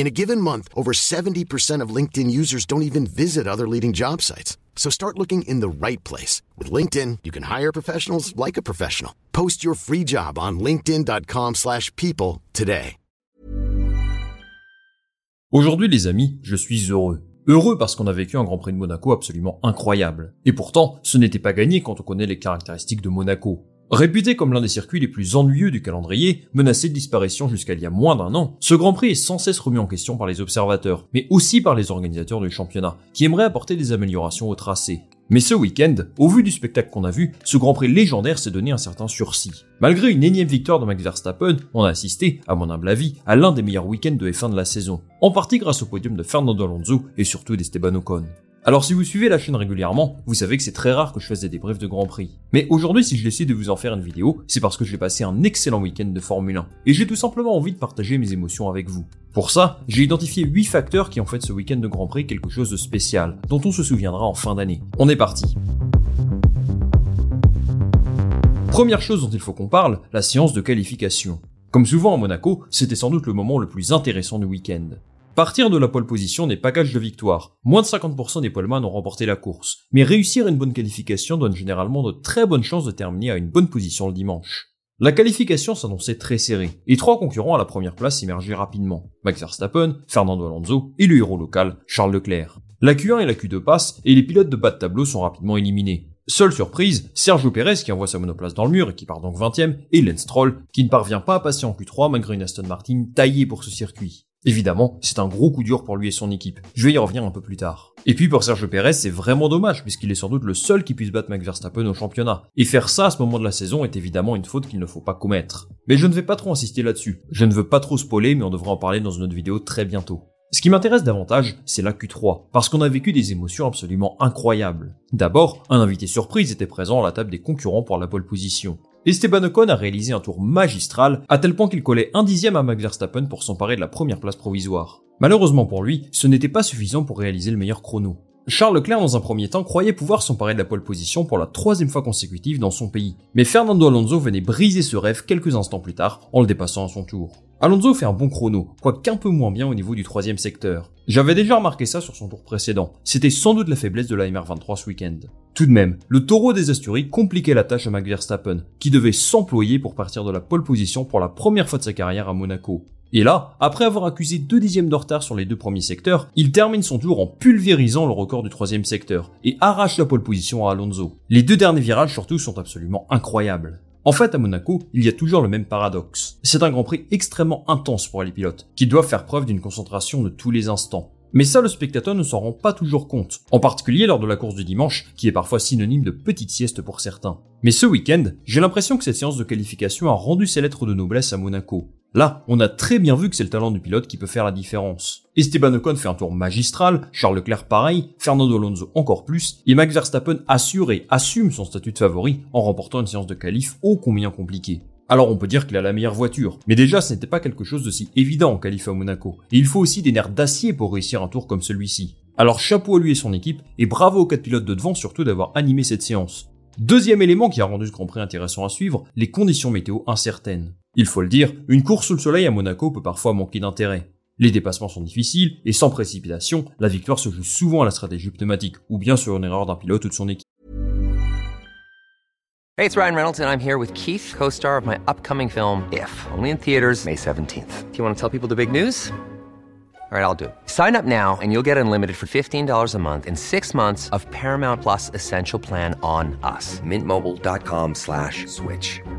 In a given month, over 70% of LinkedIn users don't even visit other leading job sites. So start looking in the right place. With LinkedIn, you can hire professionals like a professional. Post your free job on linkedin.com slash people today. Aujourd'hui les amis, je suis heureux. Heureux parce qu'on a vécu un Grand Prix de Monaco absolument incroyable. Et pourtant, ce n'était pas gagné quand on connaît les caractéristiques de Monaco. Réputé comme l'un des circuits les plus ennuyeux du calendrier, menacé de disparition jusqu'à il y a moins d'un an, ce Grand Prix est sans cesse remis en question par les observateurs, mais aussi par les organisateurs du championnat, qui aimeraient apporter des améliorations au tracé. Mais ce week-end, au vu du spectacle qu'on a vu, ce Grand Prix légendaire s'est donné un certain sursis. Malgré une énième victoire de Max Verstappen, on a assisté, à mon humble avis, à l'un des meilleurs week-ends de F1 de la saison, en partie grâce au podium de Fernando Alonso et surtout d'Esteban Ocon. Alors si vous suivez la chaîne régulièrement, vous savez que c'est très rare que je fasse des débriefs de Grand Prix. Mais aujourd'hui si je décide de vous en faire une vidéo, c'est parce que j'ai passé un excellent week-end de Formule 1, et j'ai tout simplement envie de partager mes émotions avec vous. Pour ça, j'ai identifié 8 facteurs qui ont fait ce week-end de Grand Prix quelque chose de spécial, dont on se souviendra en fin d'année. On est parti Première chose dont il faut qu'on parle, la séance de qualification. Comme souvent à Monaco, c'était sans doute le moment le plus intéressant du week-end. Partir de la pole position n'est pas de victoire. Moins de 50% des poleman ont remporté la course. Mais réussir une bonne qualification donne généralement de très bonnes chances de terminer à une bonne position le dimanche. La qualification s'annonçait très serrée, et trois concurrents à la première place émergeaient rapidement. Max Verstappen, Fernando Alonso et le héros local, Charles Leclerc. La Q1 et la Q2 passent, et les pilotes de bas de tableau sont rapidement éliminés. Seule surprise, Sergio Perez qui envoie sa monoplace dans le mur et qui part donc 20ème, et Lance Stroll qui ne parvient pas à passer en Q3 malgré une Aston Martin taillée pour ce circuit. Évidemment, c'est un gros coup dur pour lui et son équipe. Je vais y revenir un peu plus tard. Et puis pour Sergio Perez, c'est vraiment dommage puisqu'il est sans doute le seul qui puisse battre Max Verstappen au championnat. Et faire ça à ce moment de la saison est évidemment une faute qu'il ne faut pas commettre. Mais je ne vais pas trop insister là-dessus. Je ne veux pas trop spoiler, mais on devra en parler dans une autre vidéo très bientôt. Ce qui m'intéresse davantage, c'est la Q3, parce qu'on a vécu des émotions absolument incroyables. D'abord, un invité surprise était présent à la table des concurrents pour la pole position. Esteban Ocon a réalisé un tour magistral, à tel point qu'il collait un dixième à Max Verstappen pour s'emparer de la première place provisoire. Malheureusement pour lui, ce n'était pas suffisant pour réaliser le meilleur chrono. Charles Leclerc, dans un premier temps, croyait pouvoir s'emparer de la pole position pour la troisième fois consécutive dans son pays. Mais Fernando Alonso venait briser ce rêve quelques instants plus tard, en le dépassant à son tour. Alonso fait un bon chrono, quoique un peu moins bien au niveau du troisième secteur. J'avais déjà remarqué ça sur son tour précédent. C'était sans doute la faiblesse de la MR23 ce week-end. Tout de même, le taureau des Asturies compliquait la tâche à Max Verstappen, qui devait s'employer pour partir de la pole position pour la première fois de sa carrière à Monaco. Et là, après avoir accusé deux dixièmes de retard sur les deux premiers secteurs, il termine son tour en pulvérisant le record du troisième secteur et arrache la pole position à Alonso. Les deux derniers virages surtout sont absolument incroyables. En fait, à Monaco, il y a toujours le même paradoxe. C'est un Grand Prix extrêmement intense pour les pilotes, qui doivent faire preuve d'une concentration de tous les instants. Mais ça, le spectateur ne s'en rend pas toujours compte, en particulier lors de la course du dimanche, qui est parfois synonyme de petite sieste pour certains. Mais ce week-end, j'ai l'impression que cette séance de qualification a rendu ses lettres de noblesse à Monaco. Là, on a très bien vu que c'est le talent du pilote qui peut faire la différence. Esteban Ocon fait un tour magistral, Charles Leclerc pareil, Fernando Alonso encore plus, et Max Verstappen assure et assume son statut de favori en remportant une séance de qualif ô combien compliquée. Alors on peut dire qu'il a la meilleure voiture, mais déjà ce n'était pas quelque chose de si évident en qualif à Monaco, et il faut aussi des nerfs d'acier pour réussir un tour comme celui-ci. Alors chapeau à lui et son équipe, et bravo aux quatre pilotes de devant surtout d'avoir animé cette séance. Deuxième élément qui a rendu ce Grand Prix intéressant à suivre, les conditions météo incertaines. Il faut le dire, une course sous le soleil à Monaco peut parfois manquer d'intérêt. Les dépassements sont difficiles, et sans précipitation, la victoire se joue souvent à la stratégie pneumatique, ou bien sur une erreur d'un pilote ou de son équipe. Hey, it's Ryan Reynolds, and I'm here with Keith, co star of my upcoming film, If, only in theaters, May 17th. Do you want to tell people the big news? All right, I'll do it. Sign up now and you'll get unlimited for $15 a month in six months of Paramount Plus Essential Plan on us. Mintmobile.com slash switch.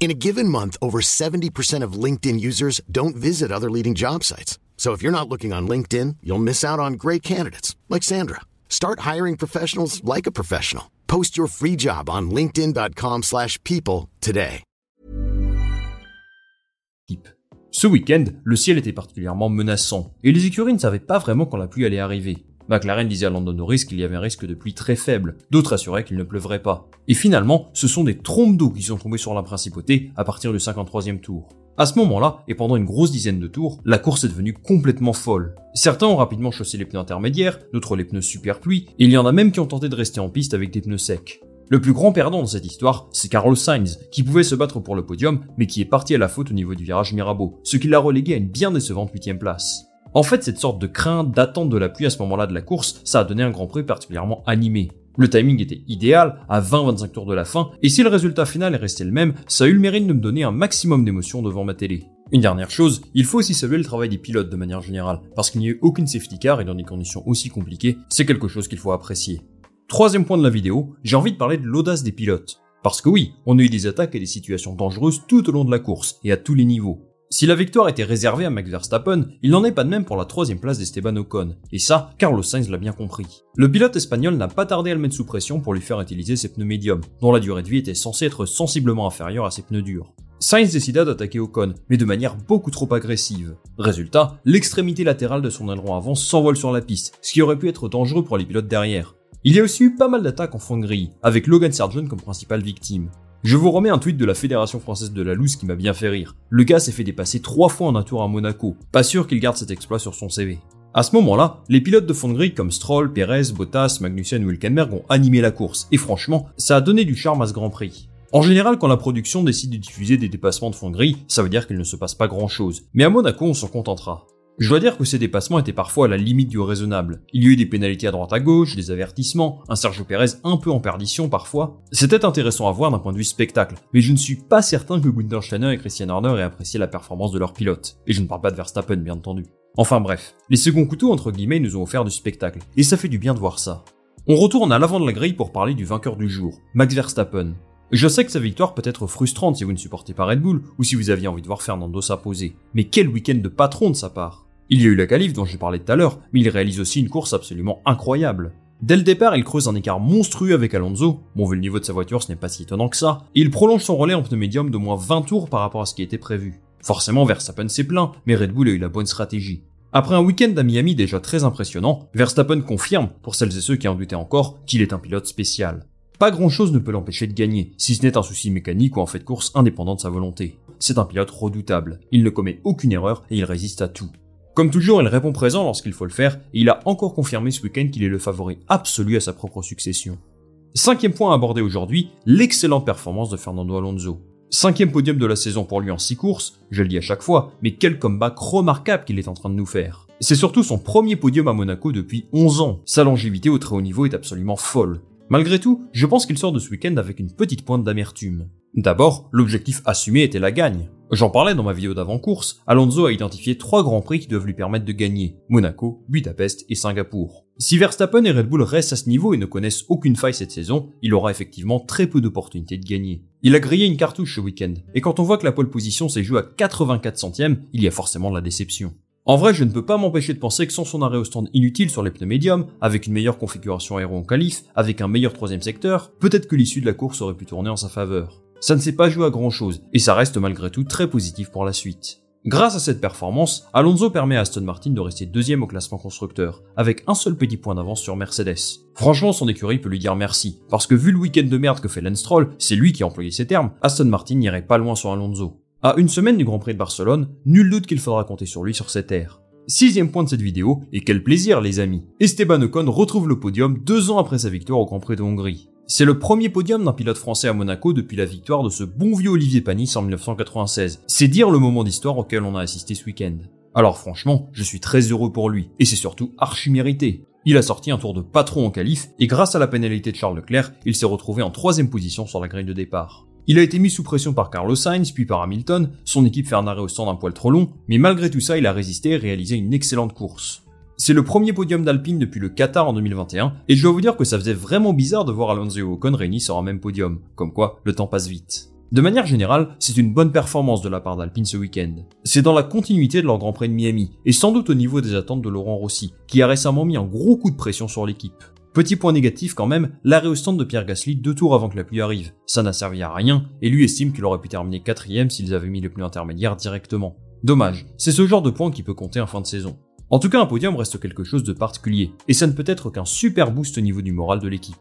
In a given month, over 70% of LinkedIn users don't visit other leading job sites. So if you're not looking on LinkedIn, you'll miss out on great candidates like Sandra. Start hiring professionals like a professional. Post your free job on linkedin.com/people today. Ce week-end, le ciel était particulièrement menaçant, et les écuries ne savaient pas vraiment quand la pluie allait arriver. McLaren disait à Lando Norris qu'il y avait un risque de pluie très faible, d'autres assuraient qu'il ne pleuvrait pas. Et finalement, ce sont des trompes d'eau qui sont tombées sur la principauté à partir du 53e tour. À ce moment-là, et pendant une grosse dizaine de tours, la course est devenue complètement folle. Certains ont rapidement chaussé les pneus intermédiaires, d'autres les pneus super pluie, et il y en a même qui ont tenté de rester en piste avec des pneus secs. Le plus grand perdant dans cette histoire, c'est Carlos Sainz, qui pouvait se battre pour le podium, mais qui est parti à la faute au niveau du virage Mirabeau, ce qui l'a relégué à une bien décevante 8 place. En fait, cette sorte de crainte d'attente de la pluie à ce moment-là de la course, ça a donné un Grand Prix particulièrement animé. Le timing était idéal, à 20-25 tours de la fin, et si le résultat final est resté le même, ça a eu le mérite de me donner un maximum d'émotion devant ma télé. Une dernière chose, il faut aussi saluer le travail des pilotes de manière générale, parce qu'il n'y a eu aucune safety car et dans des conditions aussi compliquées, c'est quelque chose qu'il faut apprécier. Troisième point de la vidéo, j'ai envie de parler de l'audace des pilotes. Parce que oui, on a eu des attaques et des situations dangereuses tout au long de la course, et à tous les niveaux. Si la victoire était réservée à Max Verstappen, il n'en est pas de même pour la troisième place d'Esteban Ocon. Et ça, Carlos Sainz l'a bien compris. Le pilote espagnol n'a pas tardé à le mettre sous pression pour lui faire utiliser ses pneus médiums, dont la durée de vie était censée être sensiblement inférieure à ses pneus durs. Sainz décida d'attaquer Ocon, mais de manière beaucoup trop agressive. Résultat, l'extrémité latérale de son aileron avant s'envole sur la piste, ce qui aurait pu être dangereux pour les pilotes derrière. Il y a aussi eu pas mal d'attaques en fond de grille, avec Logan Sargent comme principale victime. Je vous remets un tweet de la Fédération Française de la Loose qui m'a bien fait rire. Le gars s'est fait dépasser trois fois en un tour à Monaco. Pas sûr qu'il garde cet exploit sur son CV. À ce moment-là, les pilotes de fond de grille comme Stroll, Perez, Bottas, Magnussen ou Hülkenberg ont animé la course, et franchement, ça a donné du charme à ce Grand Prix. En général, quand la production décide de diffuser des dépassements de fond de grille, ça veut dire qu'il ne se passe pas grand chose. Mais à Monaco, on s'en contentera. Je dois dire que ces dépassements étaient parfois à la limite du raisonnable. Il y a eu des pénalités à droite à gauche, des avertissements, un Sergio Perez un peu en perdition parfois. C'était intéressant à voir d'un point de vue spectacle, mais je ne suis pas certain que Günther Steiner et Christian Horner aient apprécié la performance de leur pilote. Et je ne parle pas de Verstappen bien entendu. Enfin bref, les seconds couteaux entre guillemets nous ont offert du spectacle, et ça fait du bien de voir ça. On retourne à l'avant de la grille pour parler du vainqueur du jour, Max Verstappen. Je sais que sa victoire peut être frustrante si vous ne supportez pas Red Bull ou si vous aviez envie de voir Fernando s'imposer. Mais quel week-end de patron de sa part Il y a eu la qualif dont j'ai parlé tout à l'heure, mais il réalise aussi une course absolument incroyable. Dès le départ, il creuse un écart monstrueux avec Alonso. Bon, vu le niveau de sa voiture, ce n'est pas si étonnant que ça. Et il prolonge son relais en pneu médium de moins 20 tours par rapport à ce qui était prévu. Forcément, Verstappen s'est plaint, mais Red Bull a eu la bonne stratégie. Après un week-end à Miami déjà très impressionnant, Verstappen confirme, pour celles et ceux qui en doutaient encore, qu'il est un pilote spécial. Pas grand chose ne peut l'empêcher de gagner, si ce n'est un souci mécanique ou en fait de course indépendant de sa volonté. C'est un pilote redoutable, il ne commet aucune erreur et il résiste à tout. Comme toujours, il répond présent lorsqu'il faut le faire, et il a encore confirmé ce week-end qu'il est le favori absolu à sa propre succession. Cinquième point à aborder aujourd'hui, l'excellente performance de Fernando Alonso. Cinquième podium de la saison pour lui en 6 courses, je le dis à chaque fois, mais quel comeback remarquable qu'il est en train de nous faire. C'est surtout son premier podium à Monaco depuis 11 ans. Sa longévité au très haut niveau est absolument folle. Malgré tout, je pense qu'il sort de ce week-end avec une petite pointe d'amertume. D'abord, l'objectif assumé était la gagne. J'en parlais dans ma vidéo d'avant-course, Alonso a identifié trois grands prix qui doivent lui permettre de gagner, Monaco, Budapest et Singapour. Si Verstappen et Red Bull restent à ce niveau et ne connaissent aucune faille cette saison, il aura effectivement très peu d'opportunités de gagner. Il a grillé une cartouche ce week-end, et quand on voit que la pole position s'est jouée à 84 centièmes, il y a forcément de la déception. En vrai, je ne peux pas m'empêcher de penser que sans son arrêt au stand inutile sur les pneus médiums, avec une meilleure configuration aéro en qualif, avec un meilleur troisième secteur, peut-être que l'issue de la course aurait pu tourner en sa faveur. Ça ne s'est pas joué à grand chose, et ça reste malgré tout très positif pour la suite. Grâce à cette performance, Alonso permet à Aston Martin de rester deuxième au classement constructeur, avec un seul petit point d'avance sur Mercedes. Franchement, son écurie peut lui dire merci, parce que vu le week-end de merde que fait Lance c'est lui qui a employé ces termes, Aston Martin n'irait pas loin sur Alonso. À une semaine du Grand Prix de Barcelone, nul doute qu'il faudra compter sur lui sur cette ère. Sixième point de cette vidéo, et quel plaisir les amis Esteban Ocon retrouve le podium deux ans après sa victoire au Grand Prix de Hongrie. C'est le premier podium d'un pilote français à Monaco depuis la victoire de ce bon vieux Olivier Panis en 1996. C'est dire le moment d'histoire auquel on a assisté ce week-end. Alors franchement, je suis très heureux pour lui, et c'est surtout archi mérité. Il a sorti un tour de patron en qualif, et grâce à la pénalité de Charles Leclerc, il s'est retrouvé en troisième position sur la grille de départ. Il a été mis sous pression par Carlos Sainz, puis par Hamilton, son équipe fait un arrêt au stand un poil trop long, mais malgré tout ça, il a résisté et réalisé une excellente course. C'est le premier podium d'Alpine depuis le Qatar en 2021, et je dois vous dire que ça faisait vraiment bizarre de voir Alonso et Ocon réunis sur un même podium, comme quoi le temps passe vite. De manière générale, c'est une bonne performance de la part d'Alpine ce week-end. C'est dans la continuité de leur Grand Prix de Miami, et sans doute au niveau des attentes de Laurent Rossi, qui a récemment mis un gros coup de pression sur l'équipe. Petit point négatif quand même, l'arrêt au stand de Pierre Gasly deux tours avant que la pluie arrive. Ça n'a servi à rien, et lui estime qu'il aurait pu terminer quatrième s'ils avaient mis les pneus intermédiaires directement. Dommage, c'est ce genre de point qui peut compter en fin de saison. En tout cas, un podium reste quelque chose de particulier, et ça ne peut être qu'un super boost au niveau du moral de l'équipe.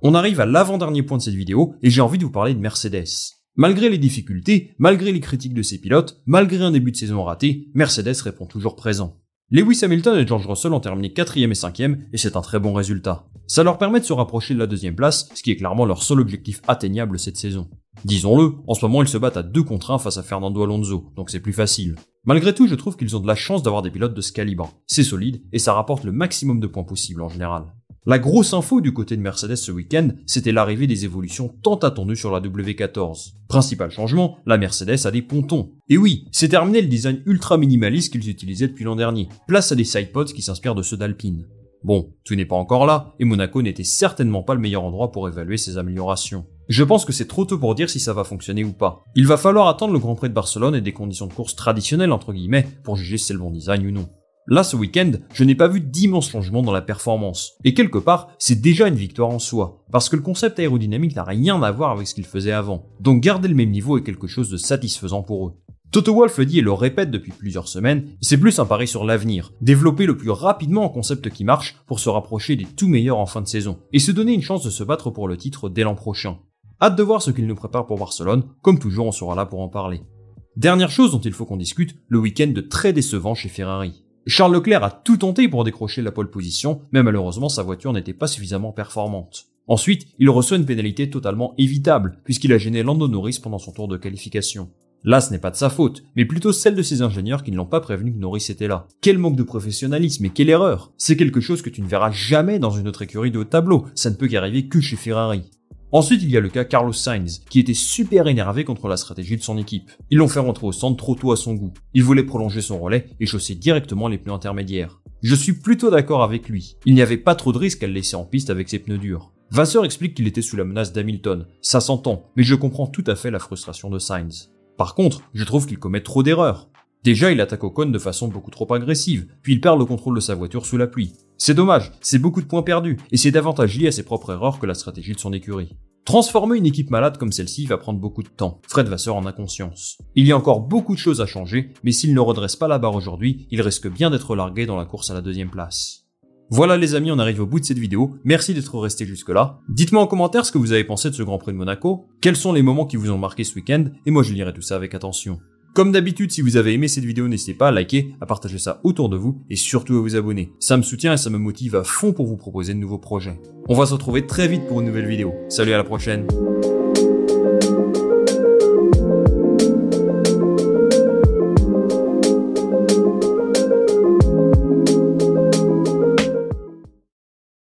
On arrive à l'avant-dernier point de cette vidéo, et j'ai envie de vous parler de Mercedes. Malgré les difficultés, malgré les critiques de ses pilotes, malgré un début de saison raté, Mercedes répond toujours présent. Lewis Hamilton et George Russell ont terminé 4 et 5 et c'est un très bon résultat. Ça leur permet de se rapprocher de la deuxième place, ce qui est clairement leur seul objectif atteignable cette saison. Disons-le, en ce moment ils se battent à deux contre 1 face à Fernando Alonso, donc c'est plus facile. Malgré tout, je trouve qu'ils ont de la chance d'avoir des pilotes de ce calibre. C'est solide et ça rapporte le maximum de points possible en général. La grosse info du côté de Mercedes ce week-end, c'était l'arrivée des évolutions tant attendues sur la W14. Principal changement, la Mercedes a des pontons. Et oui, c'est terminé le design ultra minimaliste qu'ils utilisaient depuis l'an dernier. Place à des sidepods qui s'inspirent de ceux d'Alpine. Bon, tout n'est pas encore là, et Monaco n'était certainement pas le meilleur endroit pour évaluer ces améliorations. Je pense que c'est trop tôt pour dire si ça va fonctionner ou pas. Il va falloir attendre le Grand Prix de Barcelone et des conditions de course traditionnelles entre guillemets pour juger si c'est le bon design ou non. Là, ce week-end, je n'ai pas vu d'immenses changements dans la performance. Et quelque part, c'est déjà une victoire en soi. Parce que le concept aérodynamique n'a rien à voir avec ce qu'il faisait avant. Donc garder le même niveau est quelque chose de satisfaisant pour eux. Toto Wolff le dit et le répète depuis plusieurs semaines, c'est plus un pari sur l'avenir, développer le plus rapidement un concept qui marche pour se rapprocher des tout meilleurs en fin de saison, et se donner une chance de se battre pour le titre dès l'an prochain. Hâte de voir ce qu'il nous prépare pour Barcelone, comme toujours on sera là pour en parler. Dernière chose dont il faut qu'on discute, le week-end de très décevant chez Ferrari. Charles Leclerc a tout tenté pour décrocher la pole position, mais malheureusement sa voiture n'était pas suffisamment performante. Ensuite, il reçoit une pénalité totalement évitable, puisqu'il a gêné Lando Norris pendant son tour de qualification. Là, ce n'est pas de sa faute, mais plutôt celle de ses ingénieurs qui ne l'ont pas prévenu que Norris était là. Quel manque de professionnalisme et quelle erreur C'est quelque chose que tu ne verras jamais dans une autre écurie de haut tableau, ça ne peut qu'arriver que chez Ferrari. Ensuite, il y a le cas Carlos Sainz, qui était super énervé contre la stratégie de son équipe. Ils l'ont fait rentrer au centre trop tôt à son goût. Il voulait prolonger son relais et chausser directement les pneus intermédiaires. Je suis plutôt d'accord avec lui. Il n'y avait pas trop de risque à le laisser en piste avec ses pneus durs. Vasseur explique qu'il était sous la menace d'Hamilton. Ça s'entend, mais je comprends tout à fait la frustration de Sainz. Par contre, je trouve qu'il commet trop d'erreurs. Déjà, il attaque Ocon de façon beaucoup trop agressive, puis il perd le contrôle de sa voiture sous la pluie. C'est dommage, c'est beaucoup de points perdus, et c'est davantage lié à ses propres erreurs que la stratégie de son écurie. Transformer une équipe malade comme celle-ci va prendre beaucoup de temps. Fred Vasseur en a conscience. Il y a encore beaucoup de choses à changer, mais s'il ne redresse pas la barre aujourd'hui, il risque bien d'être largué dans la course à la deuxième place. Voilà les amis, on arrive au bout de cette vidéo. Merci d'être resté jusque là. Dites-moi en commentaire ce que vous avez pensé de ce Grand Prix de Monaco, quels sont les moments qui vous ont marqué ce week-end, et moi je lirai tout ça avec attention. Comme d'habitude, si vous avez aimé cette vidéo, n'hésitez pas à liker, à partager ça autour de vous, et surtout à vous abonner. Ça me soutient et ça me motive à fond pour vous proposer de nouveaux projets. On va se retrouver très vite pour une nouvelle vidéo. Salut à la prochaine